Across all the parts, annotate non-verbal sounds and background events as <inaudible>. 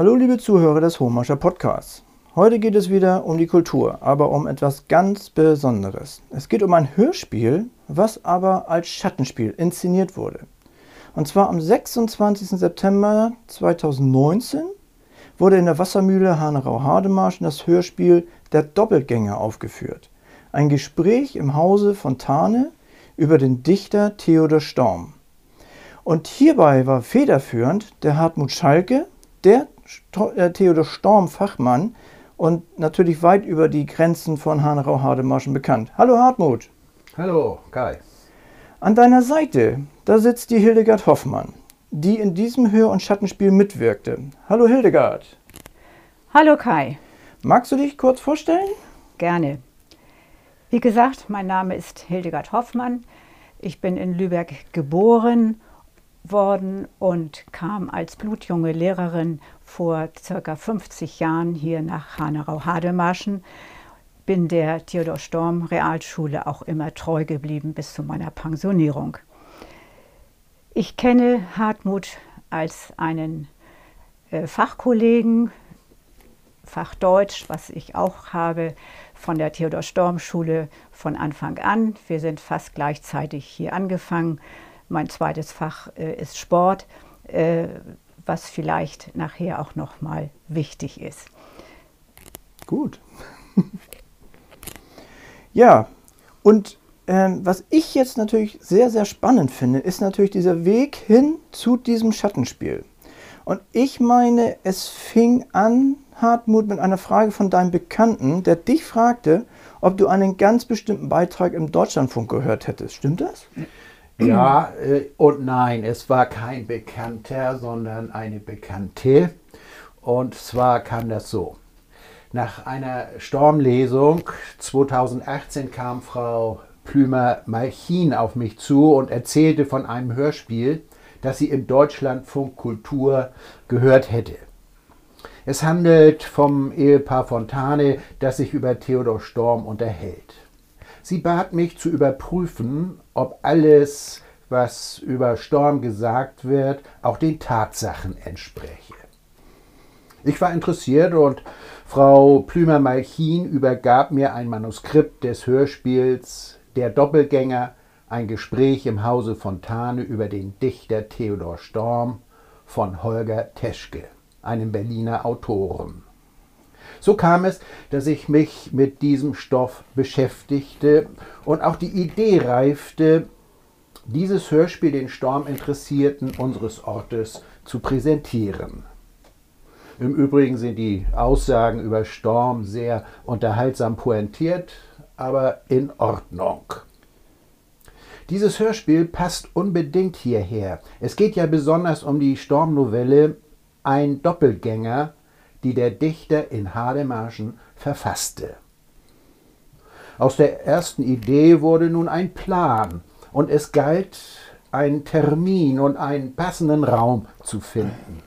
Hallo liebe Zuhörer des Homascher Podcasts. Heute geht es wieder um die Kultur, aber um etwas ganz Besonderes. Es geht um ein Hörspiel, was aber als Schattenspiel inszeniert wurde. Und zwar am 26. September 2019 wurde in der Wassermühle Hanerau-Hademarschen das Hörspiel Der Doppelgänger aufgeführt. Ein Gespräch im Hause Fontane über den Dichter Theodor Storm. Und hierbei war federführend der Hartmut Schalke, der Theodor Storm Fachmann und natürlich weit über die Grenzen von Hanerau-Hademarschen bekannt. Hallo Hartmut. Hallo Kai. An deiner Seite, da sitzt die Hildegard Hoffmann die in diesem Hör- und Schattenspiel mitwirkte. Hallo Hildegard. Hallo Kai. Magst du dich kurz vorstellen? Gerne. Wie gesagt, mein Name ist Hildegard Hoffmann. Ich bin in Lübeck geboren worden und kam als blutjunge Lehrerin vor circa 50 Jahren hier nach Hanerau-Hademarschen. Bin der Theodor Storm Realschule auch immer treu geblieben bis zu meiner Pensionierung. Ich kenne Hartmut als einen äh, Fachkollegen, Fachdeutsch, was ich auch habe, von der Theodor Storm Schule von Anfang an. Wir sind fast gleichzeitig hier angefangen. Mein zweites Fach äh, ist Sport, äh, was vielleicht nachher auch noch mal wichtig ist. Gut. <laughs> ja, und ähm, was ich jetzt natürlich sehr, sehr spannend finde, ist natürlich dieser Weg hin zu diesem Schattenspiel. Und ich meine, es fing an, Hartmut, mit einer Frage von deinem Bekannten, der dich fragte, ob du einen ganz bestimmten Beitrag im Deutschlandfunk gehört hättest. Stimmt das? Ja äh, und nein, es war kein Bekannter, sondern eine Bekannte. Und zwar kam das so. Nach einer Stormlesung 2018 kam Frau Plümer Malchin auf mich zu und erzählte von einem Hörspiel, das sie im Deutschlandfunk Kultur gehört hätte. Es handelt vom Ehepaar Fontane, das sich über Theodor Storm unterhält. Sie bat mich zu überprüfen, ob alles, was über Storm gesagt wird, auch den Tatsachen entspräche. Ich war interessiert und Frau Plümer-Malchin übergab mir ein Manuskript des Hörspiels der Doppelgänger, ein Gespräch im Hause Fontane über den Dichter Theodor Storm von Holger Teschke, einem Berliner Autoren. So kam es, dass ich mich mit diesem Stoff beschäftigte und auch die Idee reifte, dieses Hörspiel den Storminteressierten unseres Ortes zu präsentieren. Im Übrigen sind die Aussagen über Storm sehr unterhaltsam pointiert, aber in Ordnung. Dieses Hörspiel passt unbedingt hierher. Es geht ja besonders um die Stormnovelle Ein Doppelgänger, die der Dichter in Hademarschen verfasste. Aus der ersten Idee wurde nun ein Plan und es galt, einen Termin und einen passenden Raum zu finden.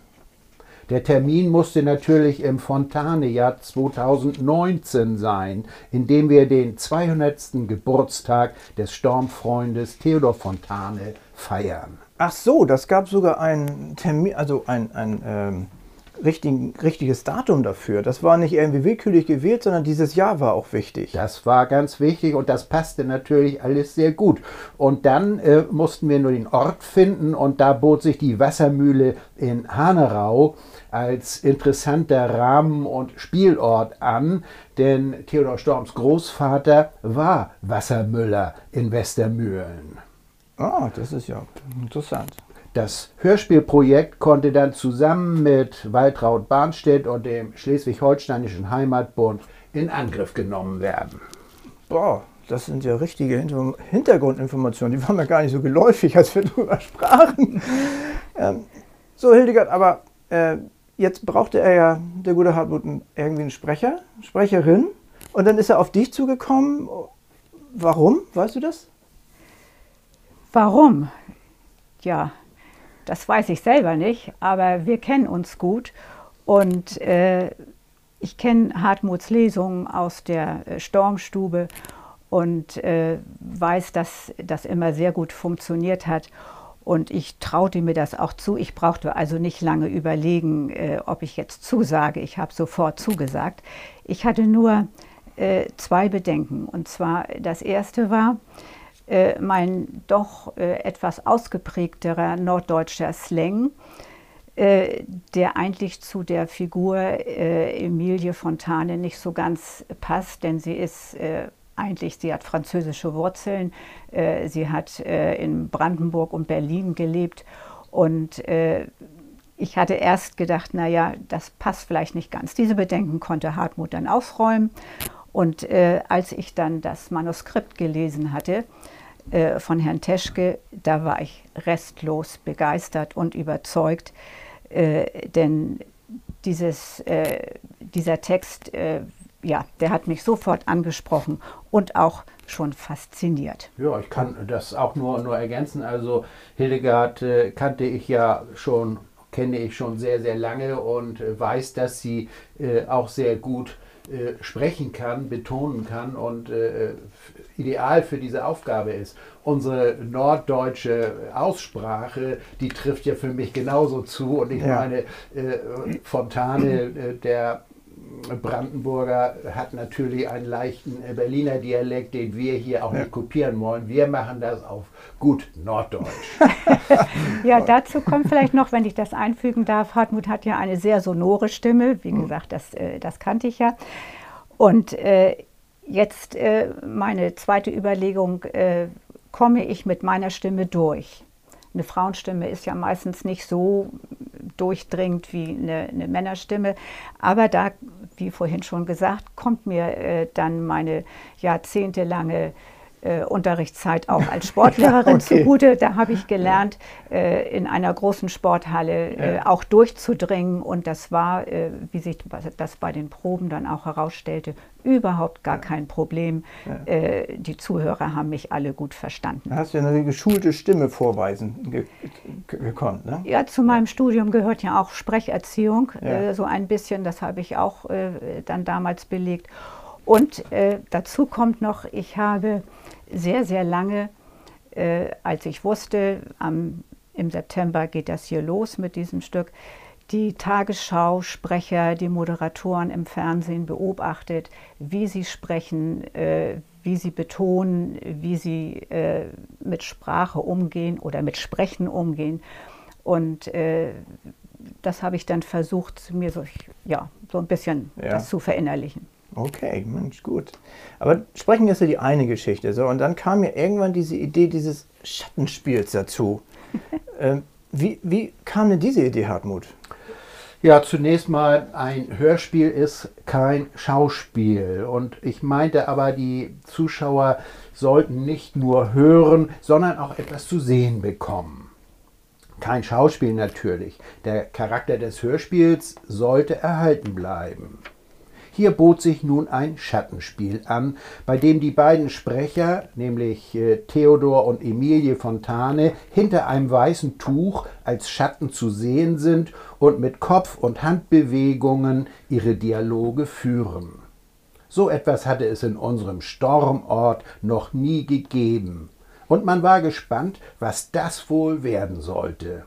Der Termin musste natürlich im Fontane-Jahr 2019 sein, in dem wir den 200. Geburtstag des Sturmfreundes Theodor Fontane feiern. Ach so, das gab sogar ein Termin, also ein, ein ähm, richtigen, richtiges Datum dafür. Das war nicht irgendwie willkürlich gewählt, sondern dieses Jahr war auch wichtig. Das war ganz wichtig und das passte natürlich alles sehr gut. Und dann äh, mussten wir nur den Ort finden und da bot sich die Wassermühle in Hanerau als interessanter Rahmen- und Spielort an, denn Theodor Storms Großvater war Wassermüller in Westermühlen. Ah, das ist ja interessant. Das Hörspielprojekt konnte dann zusammen mit Waltraud Barnstedt und dem Schleswig-Holsteinischen Heimatbund in Angriff genommen werden. Boah, das sind ja richtige Hintergrundinformationen, die waren mir gar nicht so geläufig, als wir <laughs> darüber sprachen. ähm, so, Hildegard, aber äh, jetzt brauchte er ja, der gute Hartmut, irgendwie einen Sprecher, Sprecherin. Und dann ist er auf dich zugekommen. Warum? Weißt du das? Warum? Ja, das weiß ich selber nicht, aber wir kennen uns gut und äh, ich kenne Hartmuts Lesungen aus der äh, Stormstube und äh, weiß, dass das immer sehr gut funktioniert hat. Und ich traute mir das auch zu. Ich brauchte also nicht lange überlegen, äh, ob ich jetzt zusage. Ich habe sofort zugesagt. Ich hatte nur äh, zwei Bedenken. Und zwar das erste war, äh, mein doch äh, etwas ausgeprägterer norddeutscher Slang, äh, der eigentlich zu der Figur äh, Emilie Fontane nicht so ganz passt, denn sie ist eigentlich, sie hat französische Wurzeln, äh, sie hat äh, in Brandenburg und Berlin gelebt und äh, ich hatte erst gedacht, naja, das passt vielleicht nicht ganz. Diese Bedenken konnte Hartmut dann aufräumen und äh, als ich dann das Manuskript gelesen hatte äh, von Herrn Teschke, da war ich restlos begeistert und überzeugt, äh, denn dieses, dieser Text ja, der hat mich sofort angesprochen und auch schon fasziniert. Ja, ich kann das auch nur, nur ergänzen. Also Hildegard äh, kannte ich ja schon, kenne ich schon sehr, sehr lange und äh, weiß, dass sie äh, auch sehr gut äh, sprechen kann, betonen kann und äh, ideal für diese Aufgabe ist. Unsere norddeutsche Aussprache, die trifft ja für mich genauso zu und ich ja. meine, äh, Fontane, der Brandenburger hat natürlich einen leichten Berliner Dialekt, den wir hier auch nicht kopieren wollen. Wir machen das auf gut Norddeutsch. <laughs> ja, dazu kommt vielleicht noch, wenn ich das einfügen darf, Hartmut hat ja eine sehr sonore Stimme. Wie mhm. gesagt, das, äh, das kannte ich ja. Und äh, jetzt äh, meine zweite Überlegung, äh, komme ich mit meiner Stimme durch? Eine Frauenstimme ist ja meistens nicht so durchdringend wie eine, eine Männerstimme. Aber da, wie vorhin schon gesagt, kommt mir äh, dann meine jahrzehntelange äh, Unterrichtszeit auch als Sportlehrerin <laughs> okay. zugute. Da habe ich gelernt, äh, in einer großen Sporthalle äh, ja. auch durchzudringen. Und das war, äh, wie sich das bei den Proben dann auch herausstellte, überhaupt gar kein Problem. Ja. Äh, die Zuhörer haben mich alle gut verstanden. Da hast du ja eine geschulte Stimme vorweisen ge gekonnt, ne? Ja, zu meinem Studium gehört ja auch Sprecherziehung, ja. Äh, so ein bisschen. Das habe ich auch dann damals belegt. Und dazu kommt noch, ich habe sehr, sehr lange, äh, als ich wusste, am, im September geht das hier los mit diesem Stück, die Tagesschau-Sprecher, die Moderatoren im Fernsehen beobachtet, wie sie sprechen, äh, wie sie betonen, wie sie äh, mit Sprache umgehen oder mit Sprechen umgehen. Und äh, das habe ich dann versucht, mir so, ja, so ein bisschen ja. das zu verinnerlichen. Okay, Mensch, gut. Aber sprechen ist ja die eine Geschichte. So, und dann kam mir irgendwann diese Idee dieses Schattenspiels dazu. <laughs> ähm, wie, wie kam denn diese Idee, Hartmut? Ja, zunächst mal, ein Hörspiel ist kein Schauspiel. Und ich meinte aber, die Zuschauer sollten nicht nur hören, sondern auch etwas zu sehen bekommen. Kein Schauspiel natürlich. Der Charakter des Hörspiels sollte erhalten bleiben. Hier bot sich nun ein Schattenspiel an, bei dem die beiden Sprecher, nämlich äh, Theodor und Emilie Fontane, hinter einem weißen Tuch als Schatten zu sehen sind und mit Kopf- und Handbewegungen ihre Dialoge führen. So etwas hatte es in unserem Stormort noch nie gegeben. Und man war gespannt, was das wohl werden sollte.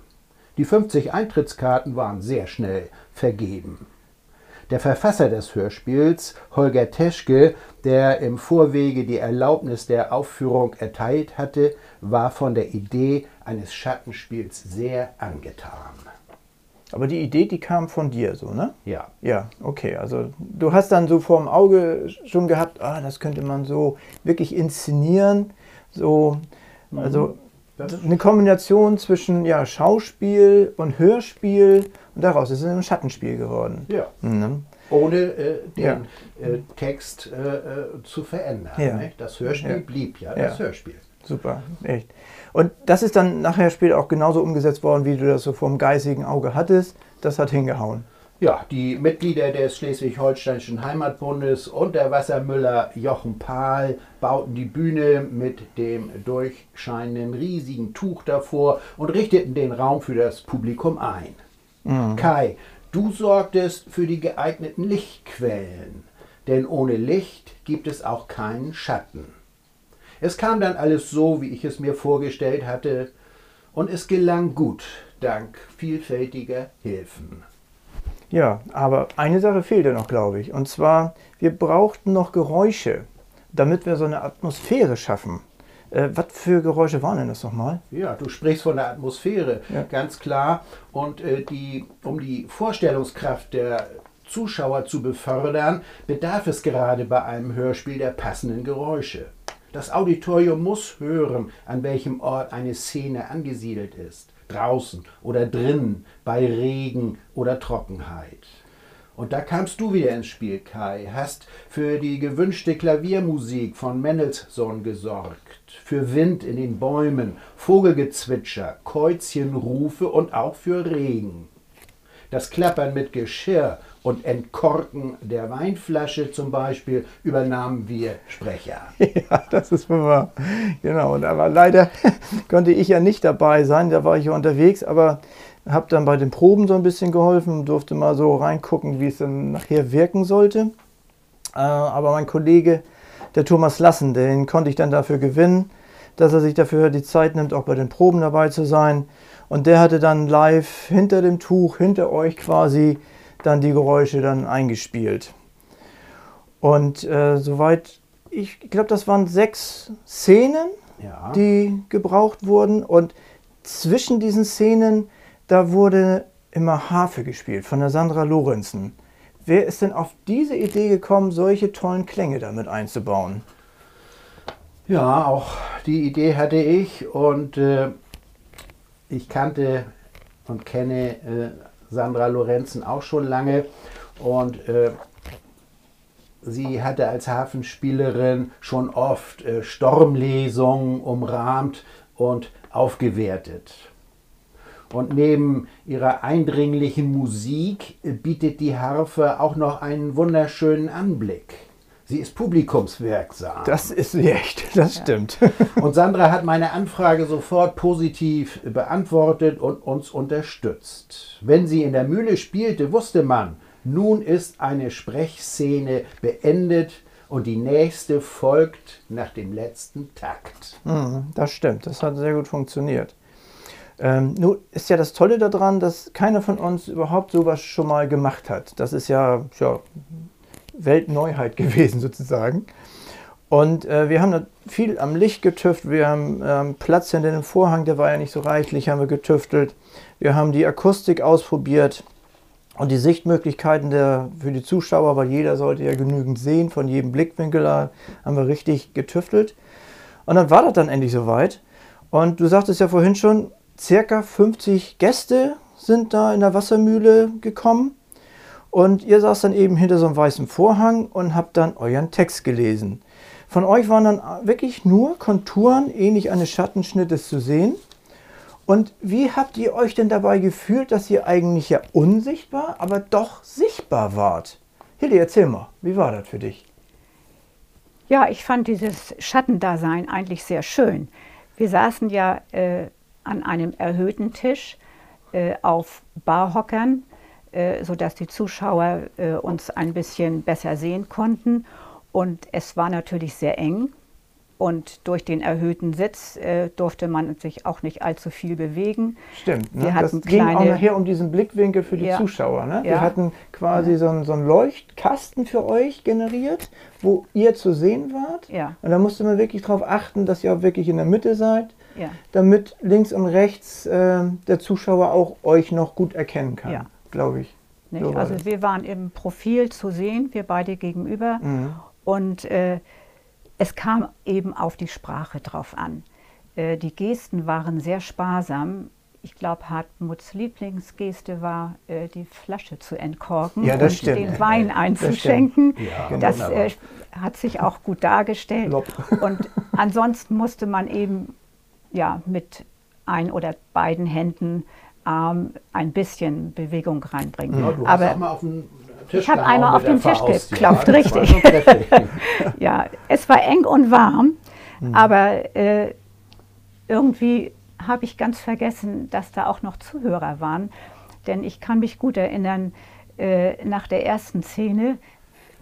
Die 50 Eintrittskarten waren sehr schnell vergeben. Der Verfasser des Hörspiels, Holger Teschke, der im Vorwege die Erlaubnis der Aufführung erteilt hatte, war von der Idee eines Schattenspiels sehr angetan. Aber die Idee, die kam von dir so, ne? Ja. Ja, okay. Also du hast dann so vor dem Auge schon gehabt, ah, das könnte man so wirklich inszenieren. So, also mhm. eine Kombination zwischen ja, Schauspiel und Hörspiel und daraus ist es ein Schattenspiel geworden. Ja. Mhm. Ohne äh, den ja. äh, Text äh, äh zu verändern. Ja. Das Hörspiel blieb ja das Hörspiel. Super, echt. Und das ist dann nachher später auch genauso umgesetzt worden, wie du das so vom geistigen Auge hattest. Das hat hingehauen. Ja, die Mitglieder des Schleswig-Holsteinischen Heimatbundes und der Wassermüller Jochen Pahl bauten die Bühne mit dem durchscheinenden riesigen Tuch davor und richteten den Raum für das Publikum ein. Mhm. Kai, du sorgtest für die geeigneten Lichtquellen, denn ohne Licht gibt es auch keinen Schatten. Es kam dann alles so, wie ich es mir vorgestellt hatte, und es gelang gut, dank vielfältiger Hilfen. Ja, aber eine Sache fehlte noch, glaube ich. Und zwar, wir brauchten noch Geräusche, damit wir so eine Atmosphäre schaffen. Äh, was für Geräusche waren denn das nochmal? Ja, du sprichst von der Atmosphäre, Ja. ganz klar. Und äh, die, um die Vorstellungskraft der Zuschauer zu befördern, bedarf es gerade bei einem Hörspiel der passenden Geräusche. Das Auditorium muss hören, an welchem Ort eine Szene angesiedelt ist. Draußen oder drinnen, bei Regen oder Trockenheit. Und da kamst du wieder ins Spiel, Kai, hast für die gewünschte Klaviermusik von Mendelssohn gesorgt, für Wind in den Bäumen, Vogelgezwitscher, Käuzchenrufe und auch für Regen. Das Klappern mit Geschirr und Entkorken der Weinflasche zum Beispiel übernahmen wir Sprecher. <laughs> Ja, das ist wohl wahr. Genau, und aber leider <laughs> konnte ich ja nicht dabei sein, da war ich ja unterwegs, aber habe dann bei den Proben so ein bisschen geholfen, durfte mal so reingucken, wie es dann nachher wirken sollte. Äh, aber mein Kollege, der Thomas Lassen, den konnte ich dann dafür gewinnen, dass er sich dafür die Zeit nimmt, auch bei den Proben dabei zu sein. Und der hatte dann live hinter dem Tuch, hinter euch quasi, dann die Geräusche dann eingespielt. Und äh, soweit, ich glaube, das waren sechs Szenen, Ja. die gebraucht wurden. Und zwischen diesen Szenen, da wurde immer Harfe gespielt von der Sandra Lorenzen. Wer ist denn auf diese Idee gekommen, solche tollen Klänge damit einzubauen? Ja, auch die Idee hatte ich und äh, ich kannte und kenne äh, Sandra Lorenzen auch schon lange und äh, sie hatte als Hafenspielerin schon oft äh, Stormlesungen umrahmt und aufgewertet. Und neben ihrer eindringlichen Musik äh, bietet die Harfe auch noch einen wunderschönen Anblick. Sie ist publikumswirksam. Das ist sie echt, das stimmt. <laughs> Und Sandra hat meine Anfrage sofort positiv beantwortet und uns unterstützt. Wenn sie in der Mühle spielte, wusste man, nun ist eine Sprechszene beendet und die nächste folgt nach dem letzten Takt. Mhm, das stimmt, das hat sehr gut funktioniert. Ähm, nun ist ja das Tolle daran, dass keiner von uns überhaupt sowas schon mal gemacht hat. Das ist ja, ja Weltneuheit <laughs> gewesen sozusagen. Und äh, wir haben da viel am Licht getüftelt. Wir haben ähm, Platz hinter dem Vorhang, der war ja nicht so reichlich, haben wir getüftelt. Wir haben die Akustik ausprobiert und die Sichtmöglichkeiten der, für die Zuschauer, weil jeder sollte ja genügend sehen, von jedem Blickwinkel da haben wir richtig getüftelt. Und dann war das dann endlich soweit. Und du sagtest ja vorhin schon, circa 50 Gäste sind da in der Wassermühle gekommen. Und ihr saßt dann eben hinter so einem weißen Vorhang und habt dann euren Text gelesen. Von euch waren dann wirklich nur Konturen ähnlich eines Schattenschnittes zu sehen. Und wie habt ihr euch denn dabei gefühlt, dass ihr eigentlich ja unsichtbar, aber doch sichtbar wart? Hilde, erzähl mal, wie war das für dich? Ja, ich fand dieses Schattendasein eigentlich sehr schön. Wir saßen ja äh, an einem erhöhten Tisch äh, auf Barhockern, äh, sodass die Zuschauer äh, uns ein bisschen besser sehen konnten. Und es war natürlich sehr eng. Und durch den erhöhten Sitz äh, durfte man sich auch nicht allzu viel bewegen. Stimmt, ne? Wir das hatten ging auch kleine- nachher um diesen Blickwinkel für die Ja. Zuschauer. Ne? Wir Ja. hatten quasi so, einen, so einen Leuchtkasten für euch generiert, wo ihr zu sehen wart. Ja. Und da musste man wirklich darauf achten, dass ihr auch wirklich in der Mitte seid, Ja. damit links und rechts äh, der Zuschauer auch euch noch gut erkennen kann, Ja. glaube ich. So also das. wir waren im Profil zu sehen, wir beide gegenüber. Mhm. Und äh, es kam eben auf die Sprache drauf an. Äh, die Gesten waren sehr sparsam. Ich glaube, Hartmuts Lieblingsgeste war, äh, die Flasche zu entkorken Ja, das und stimmt. den Wein Das einzuschenken. Ja, Genau. das äh, hat sich auch gut dargestellt. Lob. Und ansonsten musste man eben ja, mit ein oder beiden Händen Arm ein bisschen Bewegung reinbringen. Ja, du hast Aber auch mal auf den Tisch Ich hab gehauen einmal auf den Tisch geklopft, richtig. <laughs> Ja, es war eng und warm, Mhm. aber äh, irgendwie habe ich ganz vergessen, dass da auch noch Zuhörer waren. Denn ich kann mich gut erinnern, äh, nach der ersten Szene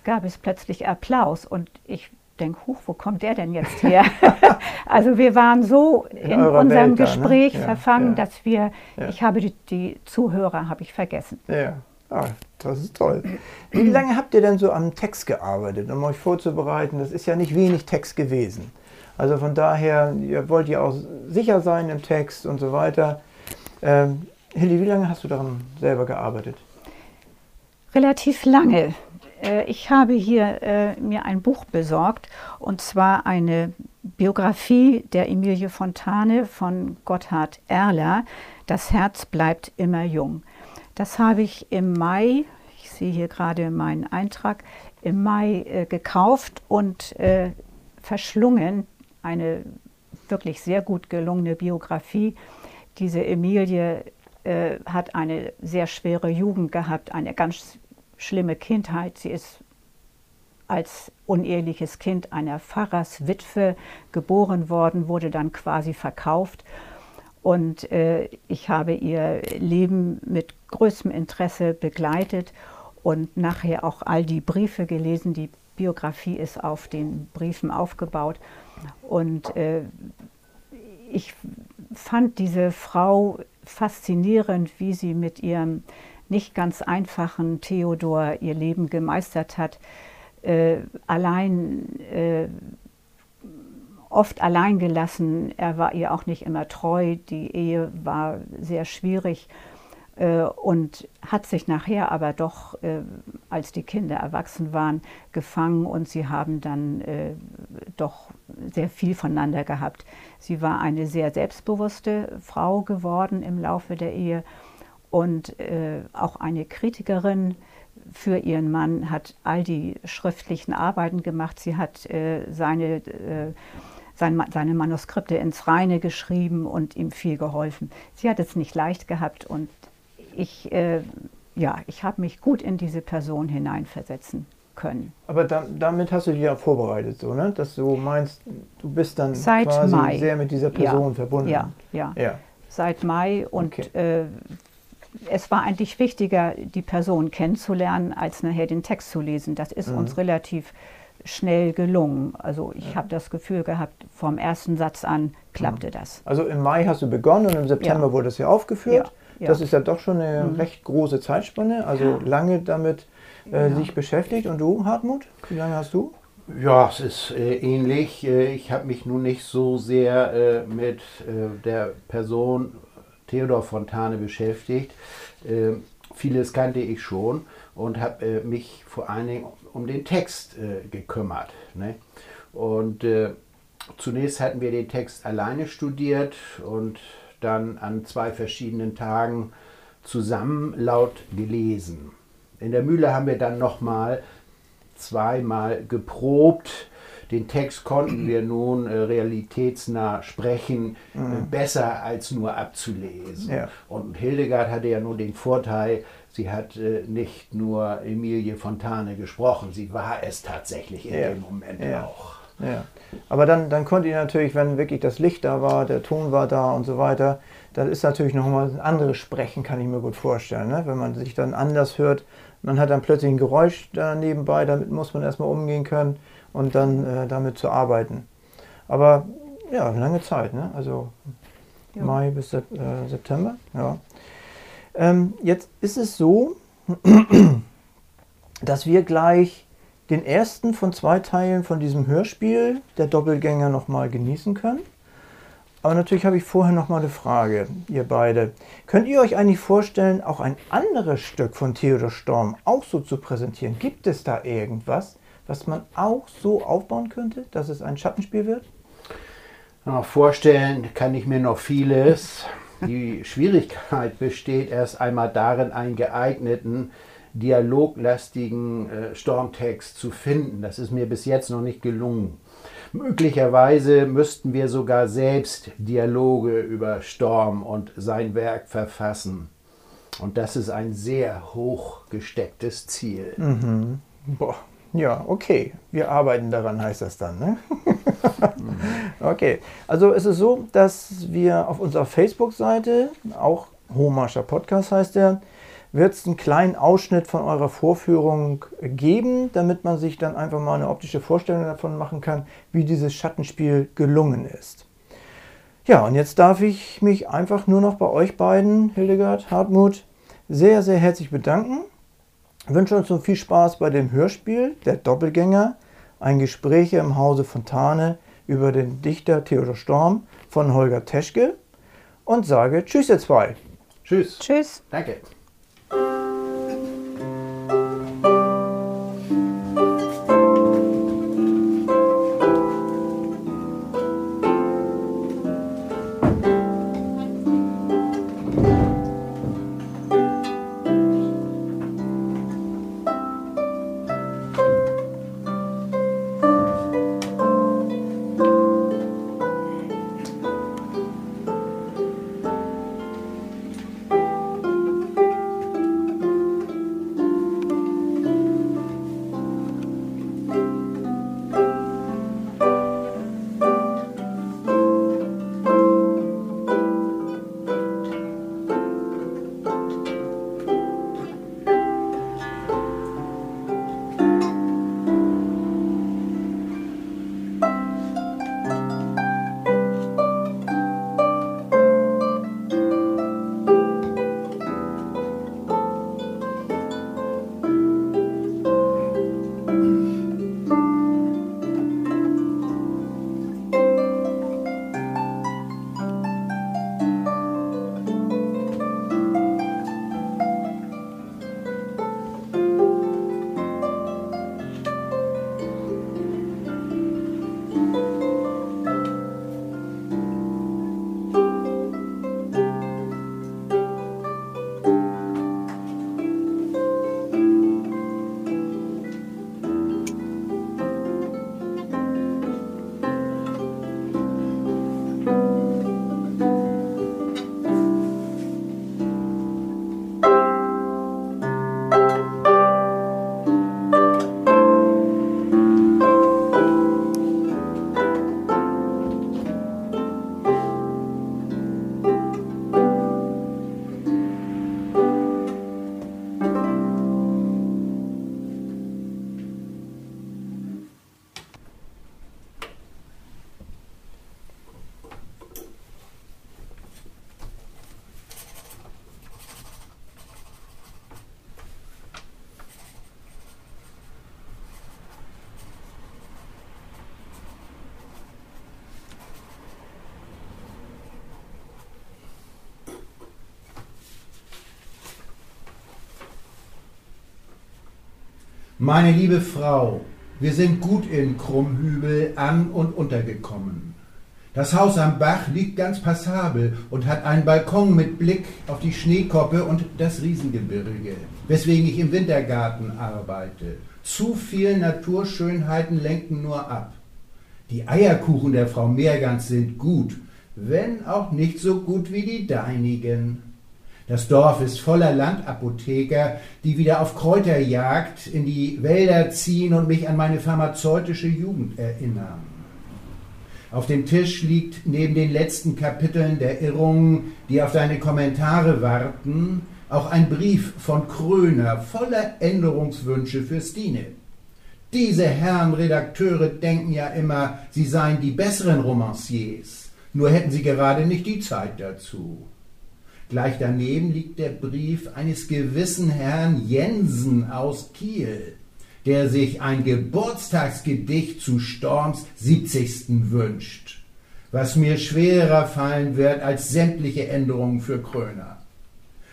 gab es plötzlich Applaus und ich denke, huch, wo kommt der denn jetzt her? <laughs> also wir waren so in, In unserem Welt da, ne? Gespräch Ja, verfangen, ja. dass wir, Ja. ich habe die, die Zuhörer habe ich vergessen. Ja, ah, das ist toll. Wie lange habt ihr denn so am Text gearbeitet, um euch vorzubereiten? Das ist ja nicht wenig Text gewesen. Also von daher, ihr wollt ja auch sicher sein im Text und so weiter. Ähm, Hilly, wie lange hast du daran selber gearbeitet? Relativ lange. Äh, Ich habe hier äh, mir ein Buch besorgt und zwar eine Biografie der Emilie Fontane von Gotthard Erler. Das Herz bleibt immer jung. Das habe ich im Mai, ich sehe hier gerade meinen Eintrag, im Mai äh, gekauft und äh, verschlungen. Eine wirklich sehr gut gelungene Biografie. Diese Emilie äh, hat eine sehr schwere Jugend gehabt, eine ganz schlimme Kindheit. Sie ist als uneheliches Kind einer Pfarrerswitwe geboren worden, wurde dann quasi verkauft. Und äh, ich habe ihr Leben mit größtem Interesse begleitet und nachher auch all die Briefe gelesen. Die Biografie ist auf den Briefen aufgebaut. Und äh, ich fand diese Frau faszinierend, wie sie mit ihrem nicht ganz einfachen Theodor ihr Leben gemeistert hat. Äh, allein, äh, oft allein gelassen. Er war ihr auch nicht immer treu. Die Ehe war sehr schwierig äh, und hat sich nachher aber doch, äh, als die Kinder erwachsen waren, gefangen und sie haben dann äh, doch sehr viel voneinander gehabt. Sie war eine sehr selbstbewusste Frau geworden im Laufe der Ehe und äh, auch eine Kritikerin für ihren Mann, hat all die schriftlichen Arbeiten gemacht. Sie hat äh, seine, äh, sein, seine Manuskripte ins Reine geschrieben und ihm viel geholfen. Sie hat es nicht leicht gehabt und ich, äh, ja, ich habe mich gut in diese Person hineinversetzen können. Aber da, damit hast du dich ja vorbereitet, so, ne? dass du meinst, du bist dann Seit quasi Mai. sehr mit dieser Person ja, verbunden. Ja, ja. ja. seit Mai und Okay. äh, es war eigentlich wichtiger, die Person kennenzulernen, als nachher den Text zu lesen. Das ist Mhm. uns relativ schnell gelungen. Also ich habe das Gefühl gehabt, vom ersten Satz an klappte das. Also im Mai hast du begonnen und im September Ja. wurde es ja aufgeführt. Ja, ja. Das ist ja doch schon eine Mhm. recht große Zeitspanne, also lange damit äh, Ja. sich beschäftigt. Und du, Hartmut, wie lange hast du? Ja, es ist äh, ähnlich. Äh, ich habe mich nun nicht so sehr äh, mit äh, der Person Theodor Fontane beschäftigt. Äh, vieles kannte ich schon und habe äh, mich vor allen Dingen um den Text äh, gekümmert. Ne? Und äh, zunächst hatten wir den Text alleine studiert und dann an zwei verschiedenen Tagen zusammen laut gelesen. In der Mühle haben wir dann nochmal zweimal geprobt. Den Text konnten wir nun äh, realitätsnah sprechen, äh, besser als nur abzulesen. Ja. Und Hildegard hatte ja nun den Vorteil, sie hat äh, nicht nur Emilie Fontane gesprochen, sie war es tatsächlich in Ja. dem Moment Ja. auch. Ja. Aber dann, dann konnte ihr natürlich, wenn wirklich das Licht da war, der Ton war da und so weiter, dann ist natürlich nochmal ein anderes Sprechen, kann ich mir gut vorstellen. Ne? Wenn man sich dann anders hört, man hat dann plötzlich ein Geräusch da nebenbei, damit muss man erstmal umgehen können und dann äh, damit zu arbeiten. Aber ja, lange Zeit, ne? also Ja. Mai bis äh, September. Ja. Ähm, jetzt ist es so, <clears throat> dass wir gleich den ersten von zwei Teilen von diesem Hörspiel, der Doppelgänger, nochmal genießen können. Aber natürlich habe ich vorher noch mal eine Frage, ihr beide. Könnt ihr euch eigentlich vorstellen, auch ein anderes Stück von Theodor Storm auch so zu präsentieren? Gibt es da irgendwas, was man auch so aufbauen könnte, dass es ein Schattenspiel wird? Ja, vorstellen kann ich mir noch vieles. Die <laughs> Schwierigkeit besteht erst einmal darin, einen geeigneten, dialoglastigen äh, Stormtext zu finden. Das ist mir bis jetzt noch nicht gelungen. Möglicherweise müssten wir sogar selbst Dialoge über Storm und sein Werk verfassen. Und das ist ein sehr hoch gestecktes Ziel. Boah, ja, okay. Wir arbeiten daran, heißt das dann. Ne? <laughs> okay, also es ist so, dass wir auf unserer Facebook-Seite, auch Hohmarscher Podcast heißt der, wird es einen kleinen Ausschnitt von eurer Vorführung geben, damit man sich dann einfach mal eine optische Vorstellung davon machen kann, wie dieses Schattenspiel gelungen ist. Ja, und jetzt darf ich mich einfach nur noch bei euch beiden, Hildegard, Hartmut, sehr, sehr herzlich bedanken. Ich wünsche uns so viel Spaß bei dem Hörspiel Der Doppelgänger, ein Gespräch im Hause Fontane über den Dichter Theodor Storm von Holger Teschke und sage Tschüss ihr zwei. Tschüss. Tschüss. Danke. Meine liebe Frau, wir sind gut in Krummhübel an und untergekommen. Das Haus am Bach liegt ganz passabel und hat einen Balkon mit Blick auf die Schneekoppe und das Riesengebirge, weswegen ich im Wintergarten arbeite. Zu viel Naturschönheiten lenken nur ab. Die Eierkuchen der Frau Meergans sind gut, wenn auch nicht so gut wie die deinigen. Das Dorf ist voller Landapotheker, die wieder auf Kräuterjagd in die Wälder ziehen und mich an meine pharmazeutische Jugend erinnern. Auf dem Tisch liegt neben den letzten Kapiteln der Irrungen, die auf deine Kommentare warten, auch ein Brief von Kröner voller Änderungswünsche für Stine. Diese Herren Redakteure denken ja immer, sie seien die besseren Romanciers, nur hätten sie gerade nicht die Zeit dazu. Gleich daneben liegt der Brief eines gewissen Herrn Jensen aus Kiel, der sich ein Geburtstagsgedicht zu Storms 70. wünscht, was mir schwerer fallen wird als sämtliche Änderungen für Kröner.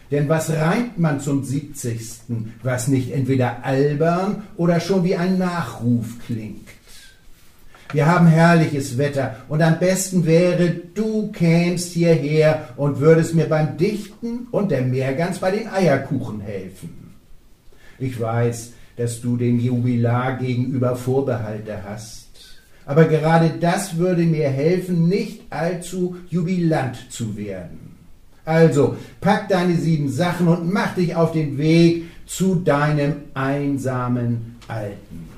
Denn was reimt man zum 70., was nicht entweder albern oder schon wie ein Nachruf klingt? Wir haben herrliches Wetter und am besten wäre, du kämst hierher und würdest mir beim Dichten und der Meergans bei den Eierkuchen helfen. Ich weiß, dass du dem Jubilar gegenüber Vorbehalte hast. Aber gerade das würde mir helfen, nicht allzu jubilant zu werden. Also, pack deine sieben Sachen und mach dich auf den Weg zu deinem einsamen Alten.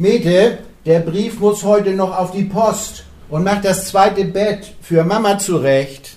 Mete, der Brief muss heute noch auf die Post und mach das zweite Bett für Mama zurecht.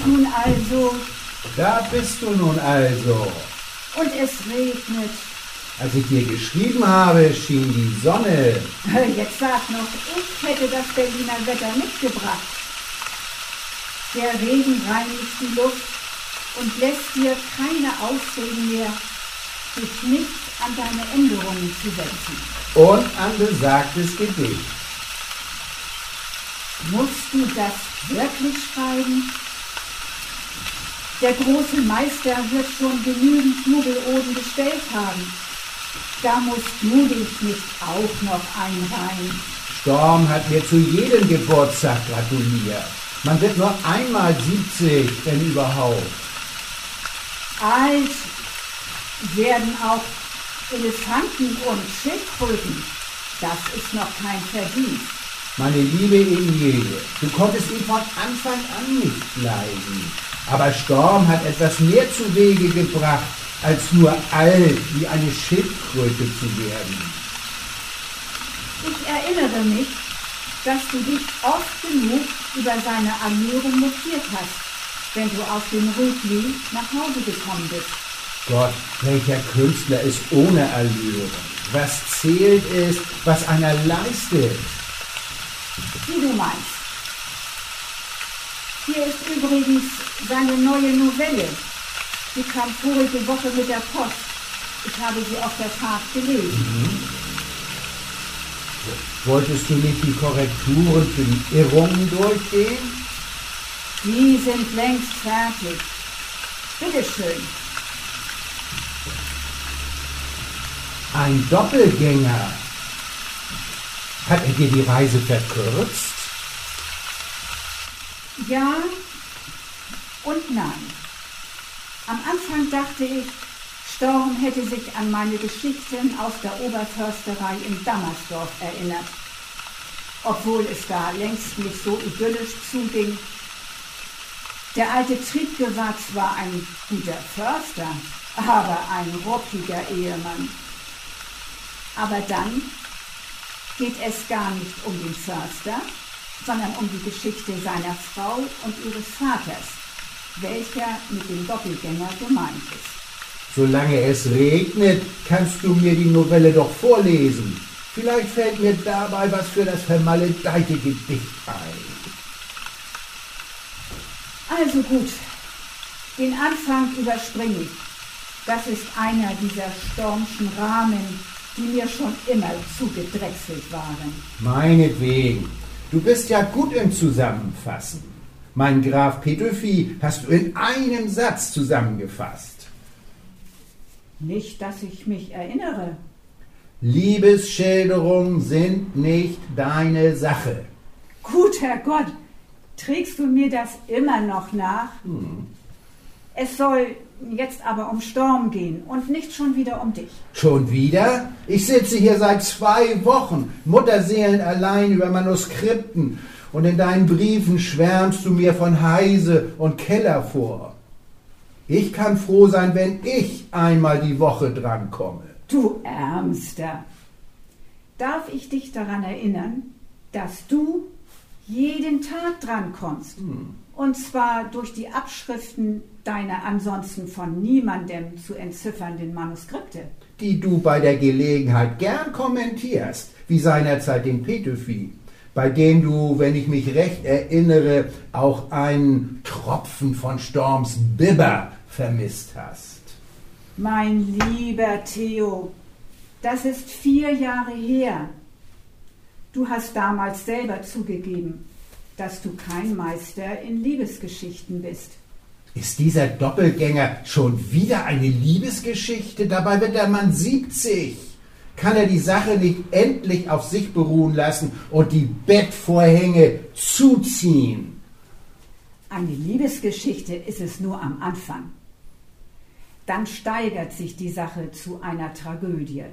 Ich nun also, Da bist du nun also. und es regnet. Als ich dir geschrieben habe, schien die Sonne. Jetzt sag noch, ich hätte das Berliner Wetter mitgebracht. Der Regen reinigt die Luft und lässt dir keine Ausreden mehr, dich nicht an deine Änderungen zu setzen. Und an besagtes Gedicht. Musst du das wirklich schreiben? Der große Meister wird schon genügend Jubeloden bestellt haben. Da musst du dich nicht auch noch einreihen. Storm hat mir zu jedem Geburtstag gratuliert. Man wird nur einmal 70, wenn überhaupt. Alt werden auch Elefanten und Schildkröten. Das ist noch kein Verdienst. Meine liebe Emilie, du konntest ihn von Anfang an nicht leiden. Aber Storm hat etwas mehr zu Wege gebracht, als nur alt wie eine Schildkröte zu werden. Ich erinnere mich, dass du dich oft genug über seine Ernährung mokiert hast, wenn du auf dem Rütli nach Hause gekommen bist. Gott, welcher Künstler ist ohne Allüren? Was zählt ist, was einer leistet. Wie du meinst. Hier ist übrigens seine neue Novelle. Die kam vorige Woche mit der Post. Ich habe sie auf der Fahrt gelesen. Wolltest du nicht die Korrekturen für die Irrungen durchgehen? Die sind längst fertig. Bitteschön. Ein Doppelgänger. Hat er dir die Reise verkürzt? Ja und nein. Am Anfang dachte ich, Storm hätte sich an meine Geschichten aus der Oberförsterei in Dammersdorf erinnert. Obwohl es da längst nicht so idyllisch zuging. Der alte Triebgewachs war ein guter Förster, aber ein ruppiger Ehemann. Aber dann geht es gar nicht um den Förster, sondern um die Geschichte seiner Frau und ihres Vaters, welcher mit dem Doppelgänger gemeint ist. Solange es regnet, kannst du mir die Novelle doch vorlesen. Vielleicht fällt mir dabei was für das vermaledeite Gedicht ein. Also gut, den Anfang überspringe ich. Das ist einer dieser stormschen Rahmen, die mir schon immer zugedrechselt waren. Meinetwegen. Du bist ja gut im Zusammenfassen. Mein Graf Petöfi hast du in einem Satz zusammengefasst. Nicht, dass ich mich erinnere. Liebesschilderungen sind nicht deine Sache. Guter Gott, trägst du mir das immer noch nach? Es soll jetzt aber um Storm gehen und nicht schon wieder um dich. Schon wieder? Ich sitze hier seit zwei Wochen, Mutterseelen allein über Manuskripten, und in deinen Briefen schwärmst du mir von Heise und Keller vor. Ich kann froh sein, wenn ich einmal die Woche drankomme. Du Ärmster, darf ich dich daran erinnern, dass du jeden Tag drankommst? Hm. Und zwar durch die Abschriften deiner ansonsten von niemandem zu entziffernden Manuskripte. Die du bei der Gelegenheit gern kommentierst, wie seinerzeit den Petephi, bei dem du, wenn ich mich recht erinnere, auch einen Tropfen von Storms Bibber vermisst hast. Mein lieber Theo, das ist vier Jahre her. Du hast damals selber zugegeben, dass du kein Meister in Liebesgeschichten bist. Ist dieser Doppelgänger schon wieder eine Liebesgeschichte? Dabei wird der Mann 70. Kann er die Sache nicht endlich auf sich beruhen lassen und die Bettvorhänge zuziehen? Eine Liebesgeschichte ist es nur am Anfang. Dann steigert sich die Sache zu einer Tragödie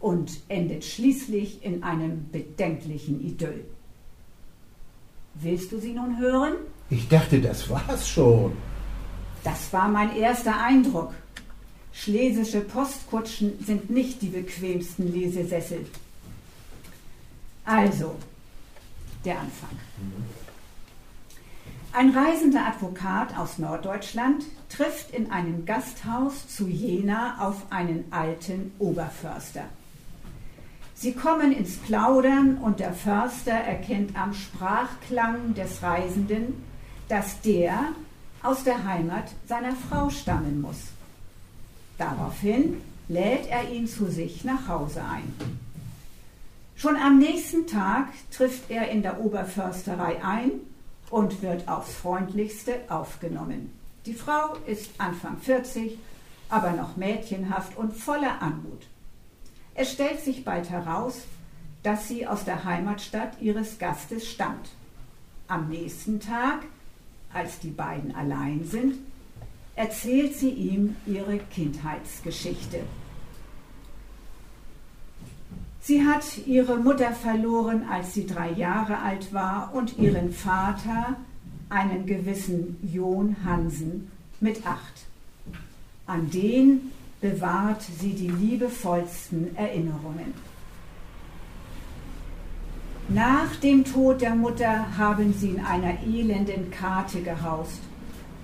und endet schließlich in einem bedenklichen Idyll. Willst du sie nun hören? Ich dachte, das war's schon. Das war mein erster Eindruck. Schlesische Postkutschen sind nicht die bequemsten Lesesessel. Also, der Anfang. Ein reisender Advokat aus Norddeutschland trifft in einem Gasthaus zu Jena auf einen alten Oberförster. Sie kommen ins Plaudern und der Förster erkennt am Sprachklang des Reisenden, dass der aus der Heimat seiner Frau stammen muss. Daraufhin lädt er ihn zu sich nach Hause ein. Schon am nächsten Tag trifft er in der Oberförsterei ein und wird aufs freundlichste aufgenommen. Die Frau ist Anfang 40, aber noch mädchenhaft und voller Anmut. Es stellt sich bald heraus, dass sie aus der Heimatstadt ihres Gastes stammt. Am nächsten Tag, als die beiden allein sind, erzählt sie ihm ihre Kindheitsgeschichte. Sie hat ihre Mutter verloren, als sie drei Jahre alt war, und ihren Vater, einen gewissen John Hansen, mit acht. An den bewahrt sie die liebevollsten Erinnerungen. Nach dem Tod der Mutter haben sie in einer elenden Karte gehaust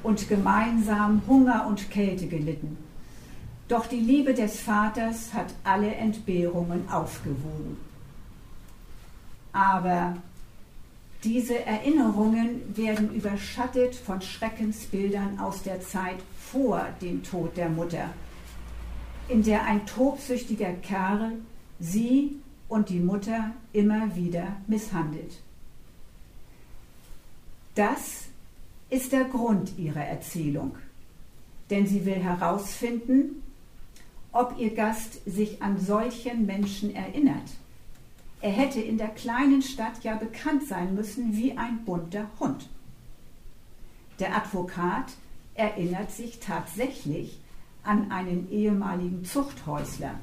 und gemeinsam Hunger und Kälte gelitten. Doch die Liebe des Vaters hat alle Entbehrungen aufgewogen. Aber diese Erinnerungen werden überschattet von Schreckensbildern aus der Zeit vor dem Tod der Mutter in der ein tobsüchtiger Kerl sie und die Mutter immer wieder misshandelt. Das ist der Grund ihrer Erzählung, denn sie will herausfinden, ob ihr Gast sich an solchen Menschen erinnert. Er hätte in der kleinen Stadt ja bekannt sein müssen wie ein bunter Hund. Der Advokat erinnert sich tatsächlich an einen ehemaligen Zuchthäusler,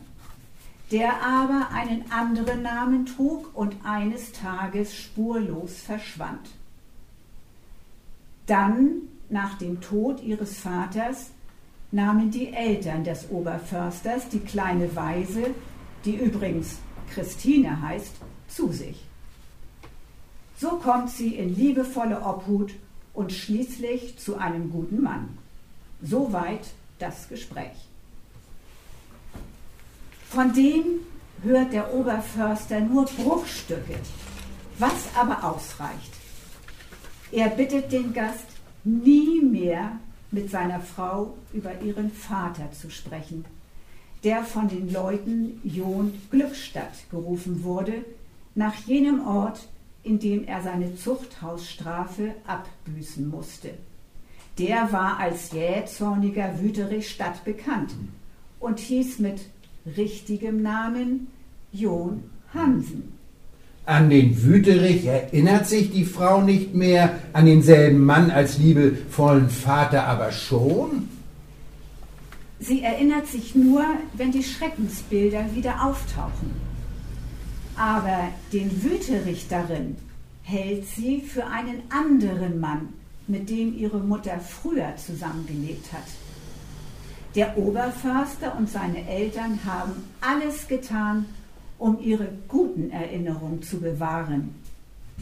der aber einen anderen Namen trug und eines Tages spurlos verschwand. Dann, nach dem Tod ihres Vaters, nahmen die Eltern des Oberförsters die kleine Weise, die übrigens Christine heißt, zu sich. So kommt sie in liebevolle Obhut und schließlich zu einem guten Mann. Soweit das Gespräch. Von dem hört der Oberförster nur Bruchstücke, was aber ausreicht. Er bittet den Gast, nie mehr mit seiner Frau über ihren Vater zu sprechen, der von den Leuten John Glückstadt gerufen wurde, nach jenem Ort, in dem er seine Zuchthausstrafe abbüßen musste. Der war als jähzorniger Wüterich stadtbekannt und hieß mit richtigem Namen John Hansen. An den Wüterich erinnert sich die Frau nicht mehr, an denselben Mann als liebevollen Vater aber schon? Sie erinnert sich nur, wenn die Schreckensbilder wieder auftauchen. Aber den Wüterich darin hält sie für einen anderen Mann, mit dem ihre Mutter früher zusammengelebt hat. Der Oberförster und seine Eltern haben alles getan, um ihre guten Erinnerungen zu bewahren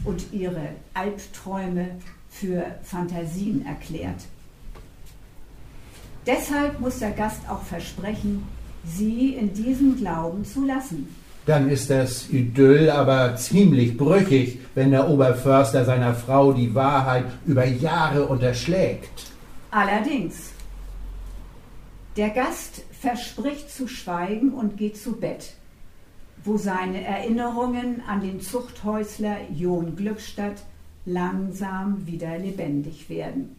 und ihre Albträume für Fantasien erklärt. Deshalb muss der Gast auch versprechen, sie in diesem Glauben zu lassen. Dann ist das Idyll aber ziemlich brüchig, wenn der Oberförster seiner Frau die Wahrheit über Jahre unterschlägt. Allerdings. Der Gast verspricht zu schweigen und geht zu Bett, wo seine Erinnerungen an den Zuchthäusler John Glückstadt langsam wieder lebendig werden.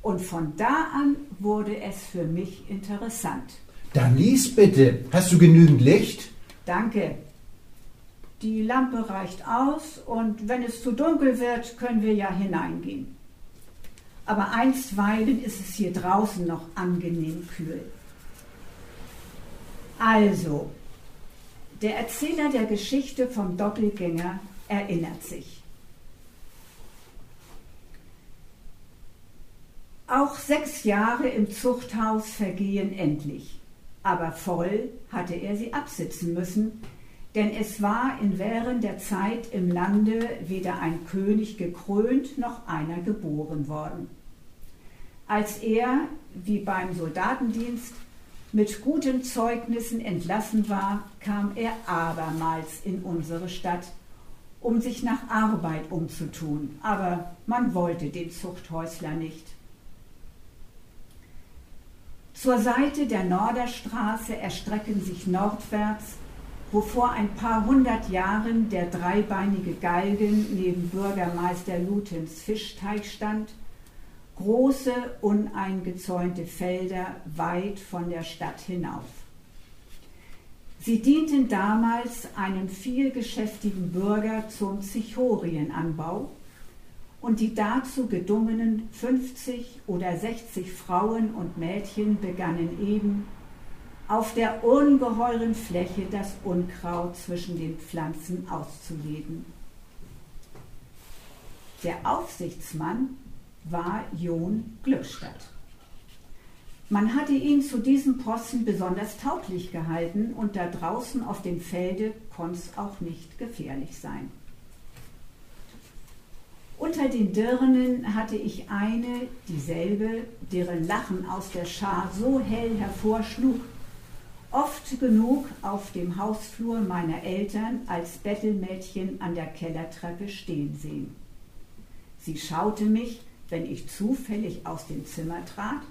Und von da an wurde es für mich interessant. Dann lies bitte. Hast du genügend Licht? Danke. Die Lampe reicht aus und wenn es zu dunkel wird, können wir ja hineingehen. Aber einstweilen ist es hier draußen noch angenehm kühl. Also, der Erzähler der Geschichte vom Doppelgänger erinnert sich. Auch sechs Jahre im Zuchthaus vergehen endlich, aber voll hatte er sie absitzen müssen, denn es war in während der Zeit im Lande weder ein König gekrönt noch einer geboren worden. Als er, wie beim Soldatendienst, mit guten Zeugnissen entlassen war, kam er abermals in unsere Stadt, um sich nach Arbeit umzutun, aber man wollte den Zuchthäusler nicht. Zur Seite der Norderstraße erstrecken sich nordwärts, wo vor ein paar hundert Jahren der dreibeinige Galgen neben Bürgermeister Lutens Fischteich stand, große, uneingezäunte Felder weit von der Stadt hinauf. Sie dienten damals einem vielgeschäftigen Bürger zum Zichorienanbau und die dazu gedungenen 50 oder 60 Frauen und Mädchen begannen eben auf der ungeheuren Fläche das Unkraut zwischen den Pflanzen auszuleben. Der Aufsichtsmann war John Glückstadt. Man hatte ihn zu diesem Posten besonders tauglich gehalten und da draußen auf dem Felde konnte es auch nicht gefährlich sein. Unter den Dirnen hatte ich eine, dieselbe, deren Lachen aus der Schar so hell hervorschlug, oft genug auf dem Hausflur meiner Eltern als Bettelmädchen an der Kellertreppe stehen sehen. Sie schaute mich, wenn ich zufällig aus dem Zimmer trat,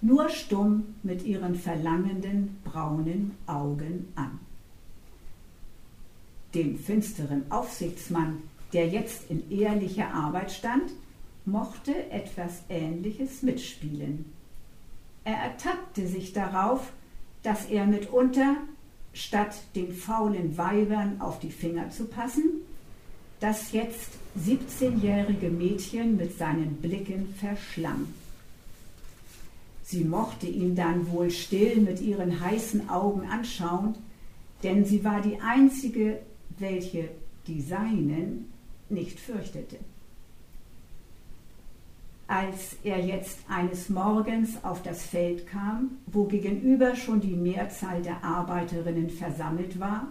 nur stumm mit ihren verlangenden braunen Augen an. Dem finsteren Aufsichtsmann der jetzt in ehrlicher Arbeit stand, mochte etwas Ähnliches mitspielen. Er ertappte sich darauf, dass er mitunter, statt den faulen Weibern auf die Finger zu passen, das jetzt 17-jährige Mädchen mit seinen Blicken verschlang. Sie mochte ihn dann wohl still mit ihren heißen Augen anschauen, denn sie war die einzige, welche die seinen nicht fürchtete. Als er jetzt eines Morgens auf das Feld kam, wo gegenüber schon die Mehrzahl der Arbeiterinnen versammelt war,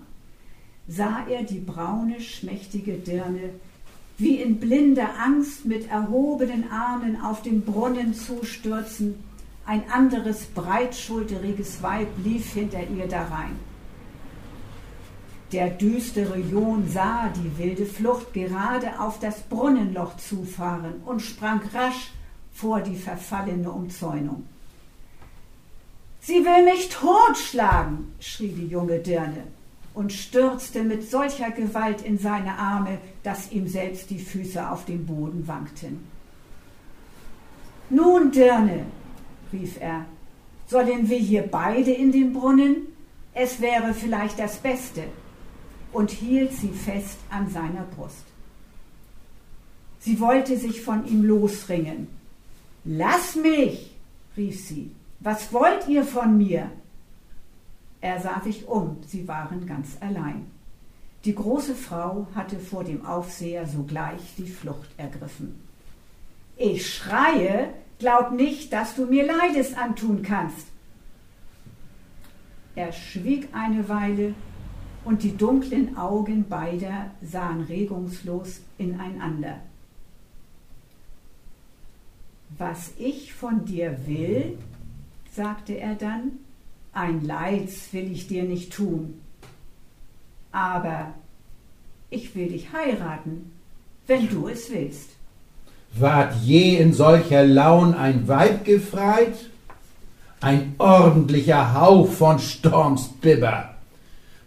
sah er die braune, schmächtige Dirne wie in blinder Angst mit erhobenen Armen auf den Brunnen zustürzen. Ein anderes breitschulteriges Weib lief hinter ihr darein. Der düstere John sah die wilde Flucht gerade auf das Brunnenloch zufahren und sprang rasch vor die verfallene Umzäunung. Sie will mich totschlagen, schrie die junge Dirne und stürzte mit solcher Gewalt in seine Arme, dass ihm selbst die Füße auf dem Boden wankten. Nun, Dirne, rief er, sollen wir hier beide in den Brunnen? Es wäre vielleicht das Beste und hielt sie fest an seiner Brust. Sie wollte sich von ihm losringen. Lass mich, rief sie Was wollt ihr von mir? Er sah sich um, sie waren ganz allein. Die große Frau hatte vor dem Aufseher sogleich die Flucht ergriffen. Ich schreie, glaub nicht, dass du mir Leides antun kannst. Er schwieg eine Weile, und die dunklen Augen beider sahen regungslos ineinander. Was ich von dir will, sagte er dann, ein Leids will ich dir nicht tun, aber ich will dich heiraten, wenn du es willst. Ward je in solcher Laun ein Weib gefreit? Ein ordentlicher Hauch von Stormsbibber.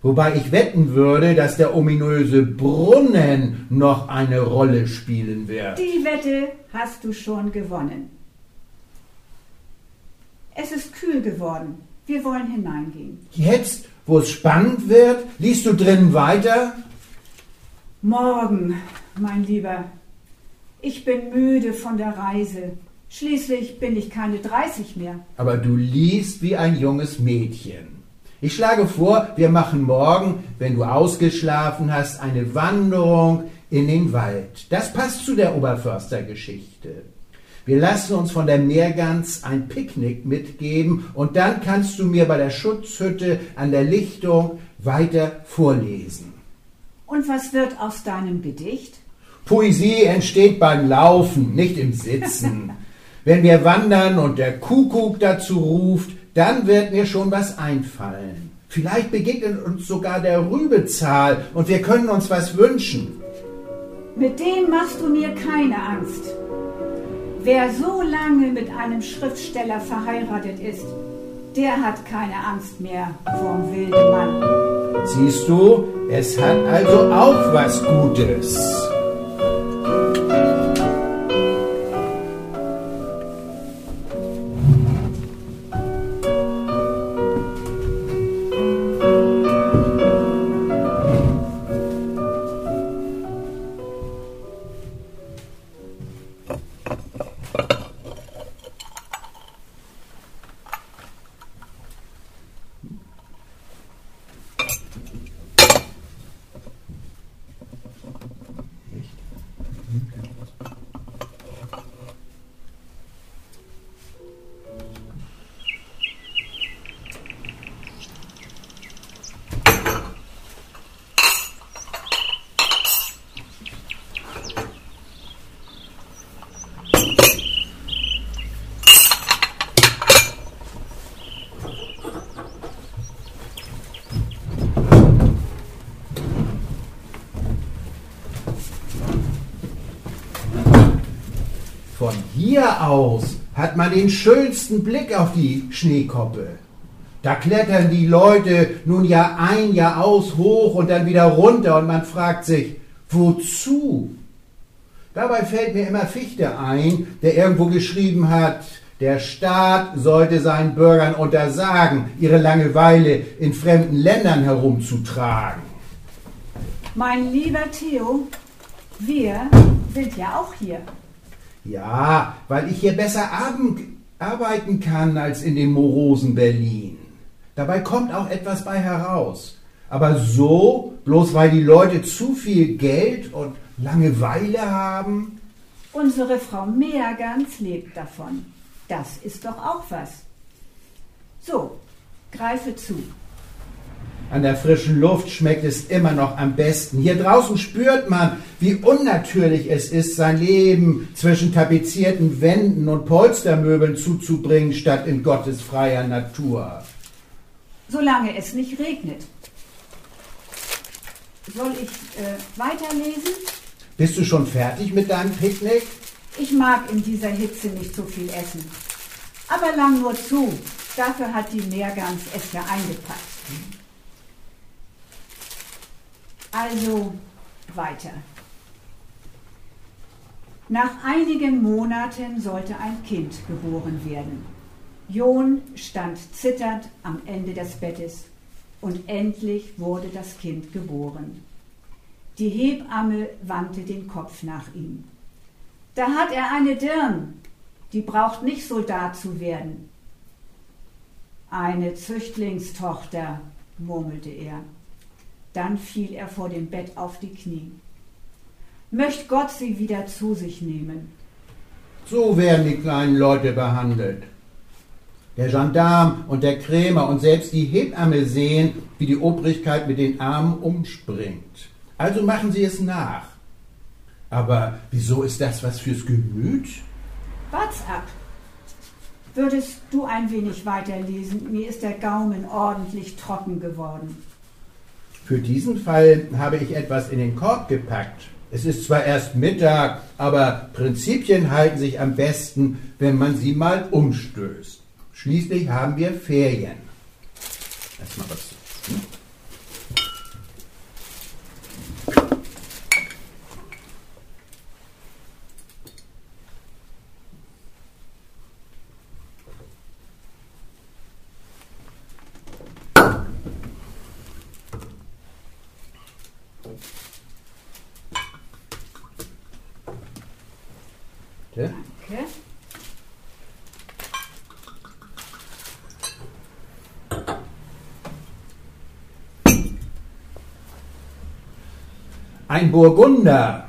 Wobei ich wetten würde, dass der ominöse Brunnen noch eine Rolle spielen wird. Die Wette hast du schon gewonnen. Es ist kühl geworden. Wir wollen hineingehen. Jetzt, wo es spannend wird, liest du drinnen weiter? Morgen, mein Lieber. Ich bin müde von der Reise. Schließlich bin ich keine 30 mehr. Aber du liest wie ein junges Mädchen. Ich schlage vor, wir machen morgen, wenn du ausgeschlafen hast, eine Wanderung in den Wald. Das passt zu der Oberförstergeschichte. Wir lassen uns von der Meergans ein Picknick mitgeben und dann kannst du mir bei der Schutzhütte an der Lichtung weiter vorlesen. Und was wird aus deinem Gedicht? Poesie entsteht beim Laufen, nicht im Sitzen. <laughs> Wenn wir wandern und der Kuckuck dazu ruft, dann wird mir schon was einfallen. Vielleicht begegnet uns sogar der Rübezahl und wir können uns was wünschen. Mit dem machst du mir keine Angst. Wer so lange mit einem Schriftsteller verheiratet ist, der hat keine Angst mehr vorm wilden Mann. Siehst du, es hat also auch was Gutes. Hier aus hat man den schönsten Blick auf die Schneekoppe. Da klettern die Leute nun ja ein Jahr aus hoch und dann wieder runter und man fragt sich, wozu? Dabei fällt mir immer Fichte ein, der irgendwo geschrieben hat, der Staat sollte seinen Bürgern untersagen, ihre Langeweile in fremden Ländern herumzutragen. Mein lieber Theo, wir sind ja auch hier. Ja, weil ich hier besser arbeiten kann als in dem morosen Berlin. Dabei kommt auch etwas bei heraus. Aber so, bloß weil die Leute zu viel Geld und Langeweile haben? Unsere Frau Meergans lebt davon. Das ist doch auch was. So, greife zu. An der frischen Luft schmeckt es immer noch am besten. Hier draußen spürt man, wie unnatürlich es ist, sein Leben zwischen tapezierten Wänden und Polstermöbeln zuzubringen, statt in Gottes freier Natur. Solange es nicht regnet. Soll ich äh, weiterlesen? Bist du schon fertig mit deinem Picknick? Ich mag in dieser Hitze nicht so viel essen. Aber lang nur zu. Dafür hat die Meergans es ja eingepackt. Also weiter. Nach einigen Monaten sollte ein Kind geboren werden. John stand zitternd am Ende des Bettes und endlich wurde das Kind geboren. Die Hebamme wandte den Kopf nach ihm. Da hat er eine Dirn, die braucht nicht Soldat zu werden. Eine Züchtlingstochter, murmelte er. Dann fiel er vor dem Bett auf die Knie. Möcht Gott sie wieder zu sich nehmen. So werden die kleinen Leute behandelt. Der Gendarm und der Krämer und selbst die Hebamme sehen, wie die Obrigkeit mit den Armen umspringt. Also machen sie es nach. Aber wieso ist das was fürs Gemüt? Wart's ab. Würdest du ein wenig weiterlesen? Mir ist der Gaumen ordentlich trocken geworden. Für diesen Fall habe ich etwas in den Korb gepackt. Es ist zwar erst Mittag, aber Prinzipien halten sich am besten, wenn man sie mal umstößt. Schließlich haben wir Ferien. Erstmal was. Hm? Danke. Danke. Ein Burgunder.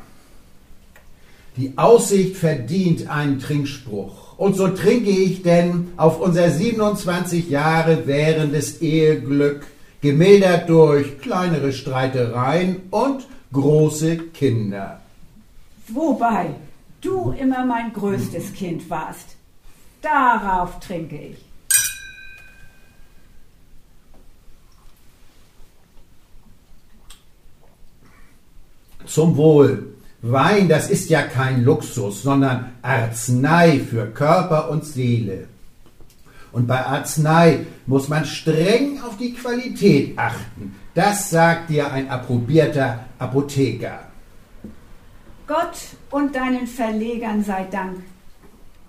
Die Aussicht verdient einen Trinkspruch. Und so trinke ich denn auf unser 27 Jahre währendes Eheglück, gemildert durch kleinere Streitereien und große Kinder. Wobei du immer mein größtes Kind warst. Darauf trinke ich. Zum Wohl. Wein, das ist ja kein Luxus, sondern Arznei für Körper und Seele. Und bei Arznei muss man streng auf die Qualität achten. Das sagt dir ein approbierter Apotheker. Gott und deinen Verlegern sei Dank,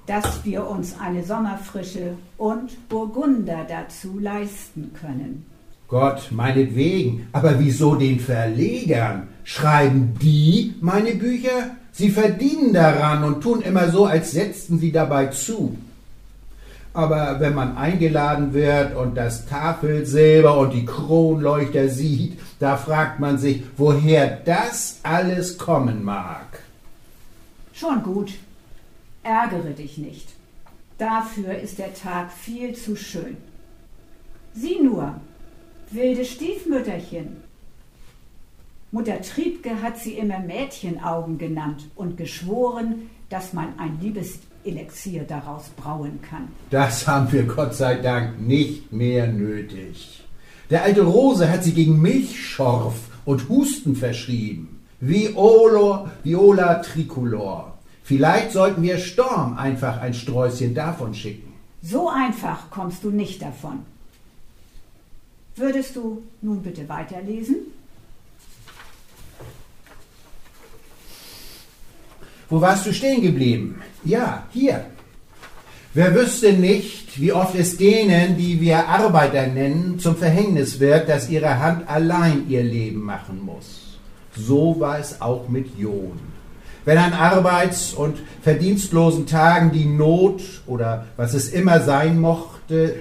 dass wir uns eine Sommerfrische und Burgunder dazu leisten können. Gott, meinetwegen, aber wieso den Verlegern? Schreiben die meine Bücher? Sie verdienen daran und tun immer so, als setzten sie dabei zu. Aber wenn man eingeladen wird und das Tafelsilber und die Kronleuchter sieht, da fragt man sich, woher das alles kommen mag. Schon gut, ärgere dich nicht. Dafür ist der Tag viel zu schön. Sieh nur, wilde Stiefmütterchen. Mutter Triebke hat sie immer Mädchenaugen genannt und geschworen, dass man ein Liebeselixier daraus brauen kann. Das haben wir Gott sei Dank nicht mehr nötig. Der alte Rose hat sie gegen Milchschorf und Husten verschrieben. Viola, Viola tricolor. Vielleicht sollten wir Storm einfach ein Sträußchen davon schicken. So einfach kommst du nicht davon. Würdest du nun bitte weiterlesen? Wo warst du stehen geblieben? Ja, hier. Wer wüsste nicht, wie oft es denen, die wir Arbeiter nennen, zum Verhängnis wird, dass ihre Hand allein ihr Leben machen muss. So war es auch mit John. Wenn an arbeits- und verdienstlosen Tagen die Not oder was es immer sein mochte,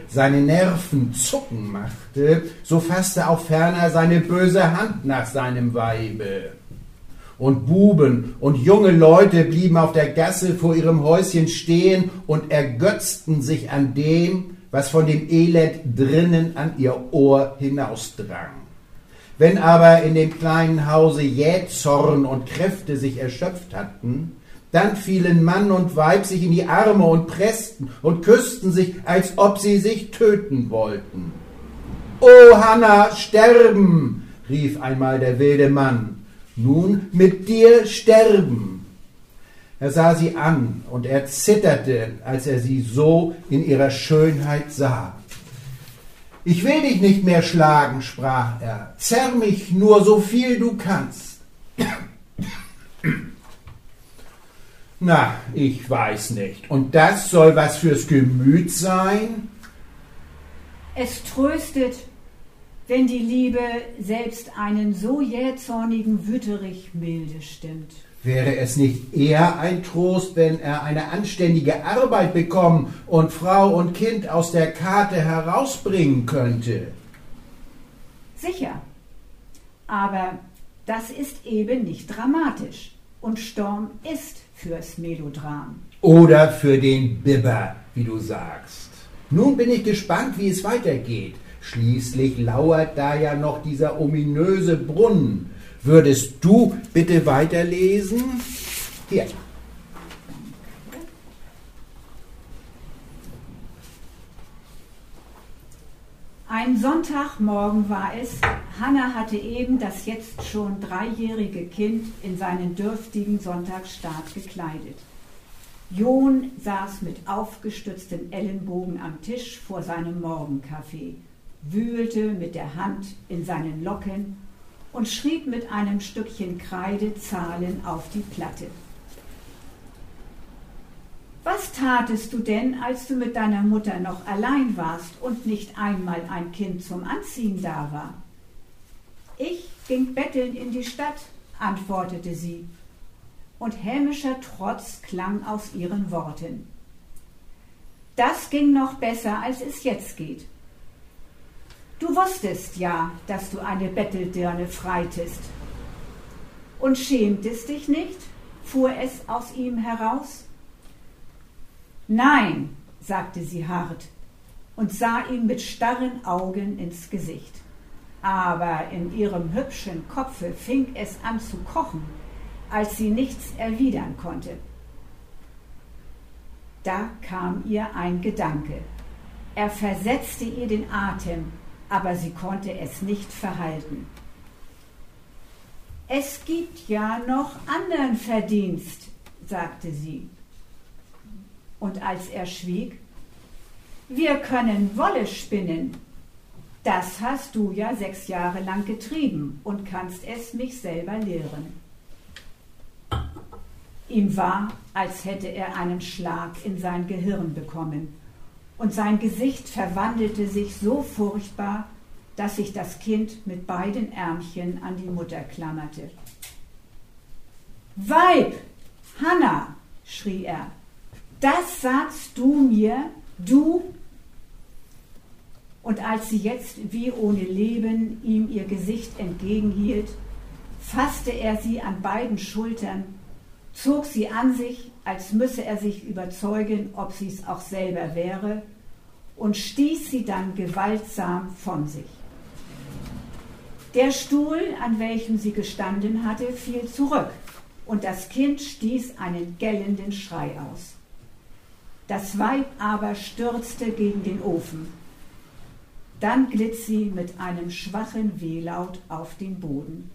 seine Nerven zucken machte, so fasste auch ferner seine böse Hand nach seinem Weibe und Buben und junge Leute blieben auf der Gasse vor ihrem Häuschen stehen und ergötzten sich an dem, was von dem Elend drinnen an ihr Ohr hinausdrang. Wenn aber in dem kleinen Hause Jähzorn und Kräfte sich erschöpft hatten, dann fielen Mann und Weib sich in die Arme und pressten und küssten sich, als ob sie sich töten wollten. O Hanna, sterben! rief einmal der wilde Mann nun mit dir sterben. Er sah sie an und er zitterte, als er sie so in ihrer Schönheit sah. Ich will dich nicht mehr schlagen, sprach er, zerr mich nur so viel du kannst. Na, ich weiß nicht. Und das soll was fürs Gemüt sein? Es tröstet, wenn die Liebe selbst einen so jähzornigen Wüterich milde stimmt. Wäre es nicht eher ein Trost, wenn er eine anständige Arbeit bekommen und Frau und Kind aus der Karte herausbringen könnte? Sicher. Aber das ist eben nicht dramatisch. Und Storm ist fürs Melodram. Oder für den Bibber, wie du sagst. Nun bin ich gespannt, wie es weitergeht. Schließlich lauert da ja noch dieser ominöse Brunnen. Würdest du bitte weiterlesen? Hier. Ein Sonntagmorgen war es. Hanna hatte eben das jetzt schon dreijährige Kind in seinen dürftigen Sonntagsstaat gekleidet. John saß mit aufgestützten Ellenbogen am Tisch vor seinem Morgenkaffee, wühlte mit der Hand in seinen Locken und schrieb mit einem Stückchen Kreide Zahlen auf die Platte. Was tatest du denn, als du mit deiner Mutter noch allein warst und nicht einmal ein Kind zum Anziehen da war? Ich ging betteln in die Stadt, antwortete sie, und hämischer Trotz klang aus ihren Worten. Das ging noch besser, als es jetzt geht. Du wusstest ja, dass du eine Betteldirne freitest. Und schämtest dich nicht? fuhr es aus ihm heraus. Nein, sagte sie hart und sah ihm mit starren Augen ins Gesicht. Aber in ihrem hübschen Kopfe fing es an zu kochen, als sie nichts erwidern konnte. Da kam ihr ein Gedanke. Er versetzte ihr den Atem aber sie konnte es nicht verhalten. Es gibt ja noch anderen Verdienst, sagte sie. Und als er schwieg, wir können Wolle spinnen. Das hast du ja sechs Jahre lang getrieben und kannst es mich selber lehren. Ihm war, als hätte er einen Schlag in sein Gehirn bekommen und sein Gesicht verwandelte sich so furchtbar, dass sich das Kind mit beiden Ärmchen an die Mutter klammerte. Weib, Hanna, schrie er, das sagst du mir, du? Und als sie jetzt wie ohne Leben ihm ihr Gesicht entgegenhielt, fasste er sie an beiden Schultern, zog sie an sich als müsse er sich überzeugen, ob sie es auch selber wäre, und stieß sie dann gewaltsam von sich. Der Stuhl, an welchem sie gestanden hatte, fiel zurück, und das Kind stieß einen gellenden Schrei aus. Das Weib aber stürzte gegen den Ofen. Dann glitt sie mit einem schwachen Wehlaut auf den Boden.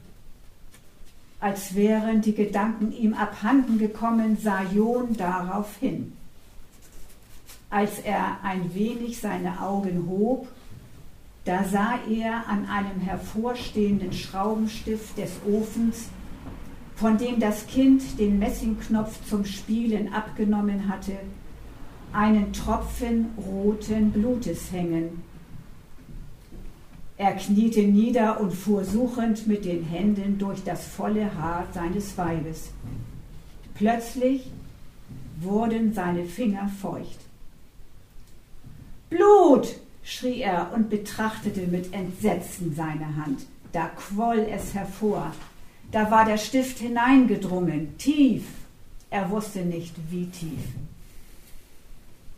Als wären die Gedanken ihm abhanden gekommen, sah John darauf hin. Als er ein wenig seine Augen hob, da sah er an einem hervorstehenden Schraubenstift des Ofens, von dem das Kind den Messingknopf zum Spielen abgenommen hatte, einen Tropfen roten Blutes hängen er kniete nieder und fuhr suchend mit den Händen durch das volle Haar seines Weibes. Plötzlich wurden seine Finger feucht. Blut! schrie er und betrachtete mit Entsetzen seine Hand. Da quoll es hervor. Da war der Stift hineingedrungen, tief. Er wusste nicht, wie tief.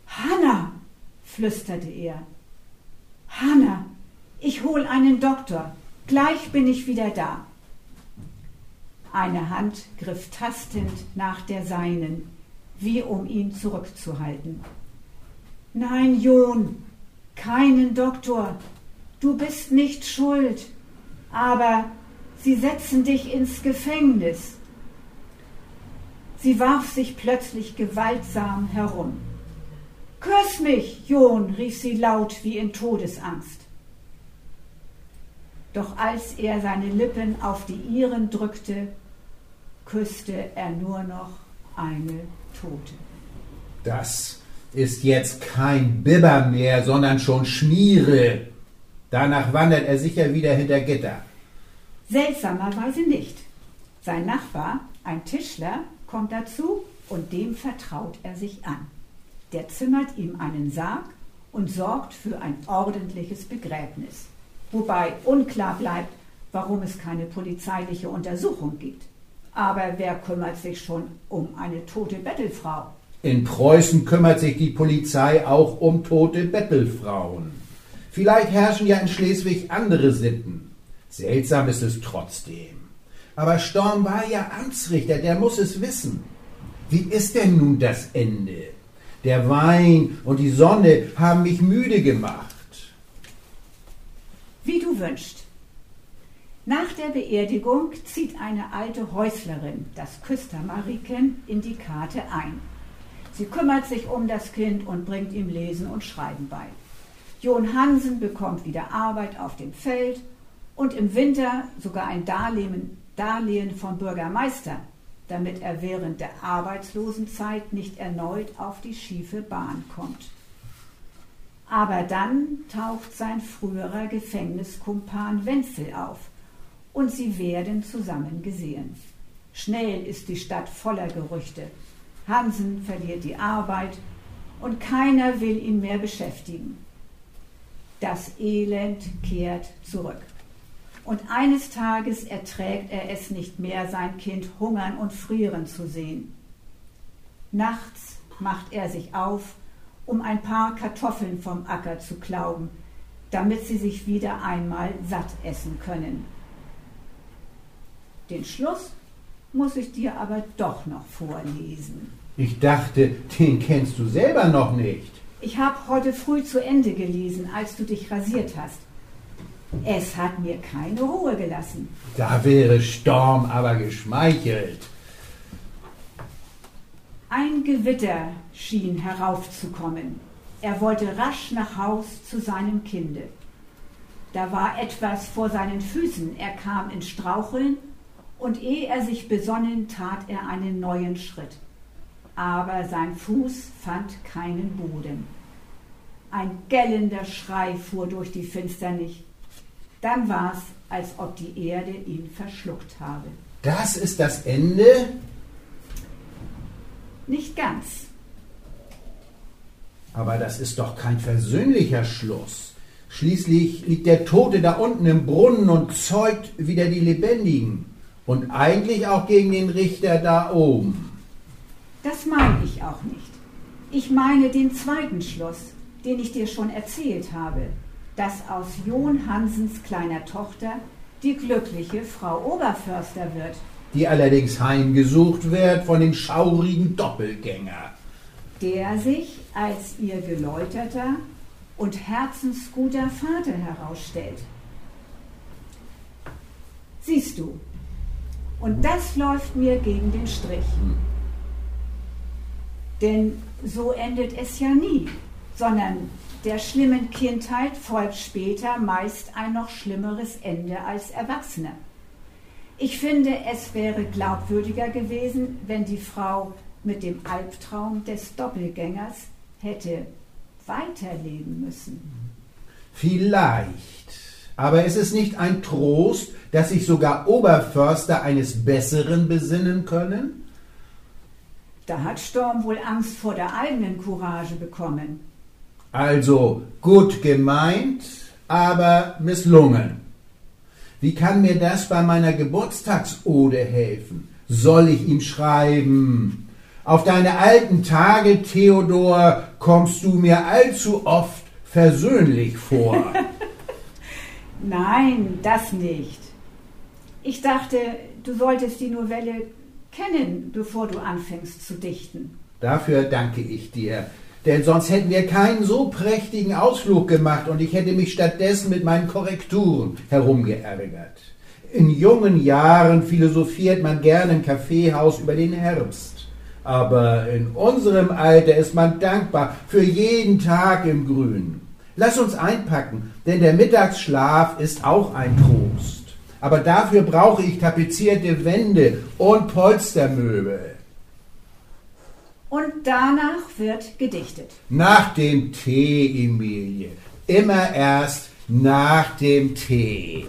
Hanna! flüsterte er. Hanna! Ich hol einen Doktor. Gleich bin ich wieder da. Eine Hand griff tastend nach der seinen, wie um ihn zurückzuhalten. Nein, John, keinen Doktor. Du bist nicht schuld. Aber sie setzen dich ins Gefängnis. Sie warf sich plötzlich gewaltsam herum. Küss mich, John, rief sie laut wie in Todesangst. Doch als er seine Lippen auf die ihren drückte, küsste er nur noch eine Tote. Das ist jetzt kein Bibber mehr, sondern schon Schmiere. Danach wandert er sicher wieder hinter Gitter. Seltsamerweise nicht. Sein Nachbar, Ein Tischler kommt dazu und dem vertraut er sich an. Der zimmert ihm einen Sarg und sorgt für ein ordentliches Begräbnis. Wobei unklar bleibt, warum es keine polizeiliche Untersuchung gibt. Aber wer kümmert sich schon um eine tote Bettelfrau? In Preußen kümmert sich die Polizei auch um tote Bettelfrauen. Vielleicht herrschen ja in Schleswig andere Sitten. Seltsam ist es trotzdem. Aber Storm war ja Amtsrichter, der muss es wissen. Wie ist denn nun das Ende? Der Wein und die Sonne haben mich müde gemacht. Wie du wünschst. Nach der Beerdigung zieht eine alte Häuslerin, das Küstermariken, in die Karte ein. Sie kümmert sich um das Kind und bringt ihm Lesen und Schreiben bei. John Hansen bekommt wieder Arbeit auf dem Feld und im Winter sogar ein Darlehen, Darlehen vom Bürgermeister, damit er während der Arbeitslosenzeit nicht erneut auf die schiefe Bahn kommt. Aber dann taucht sein früherer Gefängniskumpan Wenzel auf und sie werden zusammen gesehen. Schnell ist die Stadt voller Gerüchte. Hansen verliert die Arbeit und keiner will ihn mehr beschäftigen. Das Elend kehrt zurück. Und eines Tages erträgt er es nicht mehr, sein Kind hungern und frieren zu sehen. Nachts macht er sich auf, um ein paar Kartoffeln vom Acker zu klauben, damit sie sich wieder einmal satt essen können. Den Schluss muss ich dir aber doch noch vorlesen. Ich dachte, den kennst du selber noch nicht. Ich habe heute früh zu Ende gelesen, als du dich rasiert hast. Es hat mir keine Ruhe gelassen. Da wäre Storm aber geschmeichelt. Ein Gewitter schien heraufzukommen. Er wollte rasch nach Haus zu seinem Kinde. Da war etwas vor seinen Füßen. Er kam in Straucheln und ehe er sich besonnen, tat er einen neuen Schritt aber sein Fuß fand keinen Boden. Ein gellender Schrei fuhr durch die Finsternis. Dann war es, als ob die Erde ihn verschluckt habe. Das ist das Ende? Nicht ganz. Aber das ist doch kein versöhnlicher Schluss. Schließlich liegt der Tote da unten im Brunnen und zeugt wieder die Lebendigen. Und eigentlich auch gegen den Richter da oben. Das meine ich auch nicht. Ich meine den zweiten Schluss, den ich dir schon erzählt habe, dass aus John Hansens kleiner Tochter die glückliche Frau Oberförster wird. Die allerdings heimgesucht wird von dem schaurigen Doppelgänger. Der sich als ihr geläuterter und herzensguter Vater herausstellt. Siehst du, und das läuft mir gegen den Strich. Hm. Denn so endet es ja nie, sondern der schlimmen Kindheit folgt später meist ein noch schlimmeres Ende als Erwachsene. Ich finde, es wäre glaubwürdiger gewesen, wenn die Frau mit dem Albtraum des Doppelgängers hätte weiterleben müssen. Vielleicht. Aber ist es nicht ein Trost, dass sich sogar Oberförster eines Besseren besinnen können? Da hat Storm wohl Angst vor der eigenen Courage bekommen. Also gut gemeint, aber misslungen. Wie kann mir das bei meiner Geburtstagsode helfen? Soll ich ihm schreiben? Auf deine alten Tage, Theodor, kommst du mir allzu oft versöhnlich vor. <laughs> Nein, das nicht. Ich dachte, du solltest die Novelle kennen, bevor du anfängst zu dichten. Dafür danke ich dir. Denn sonst hätten wir keinen so prächtigen Ausflug gemacht und ich hätte mich stattdessen mit meinen Korrekturen herumgeärgert. In jungen Jahren philosophiert man gerne im Kaffeehaus über den Herbst. Aber in unserem Alter ist man dankbar für jeden Tag im Grün. Lass uns einpacken, denn der Mittagsschlaf ist auch ein Trost aber dafür brauche ich tapezierte Wände und Polstermöbel. Und danach wird gedichtet. Nach dem Tee, Emilie. Immer erst nach dem Tee.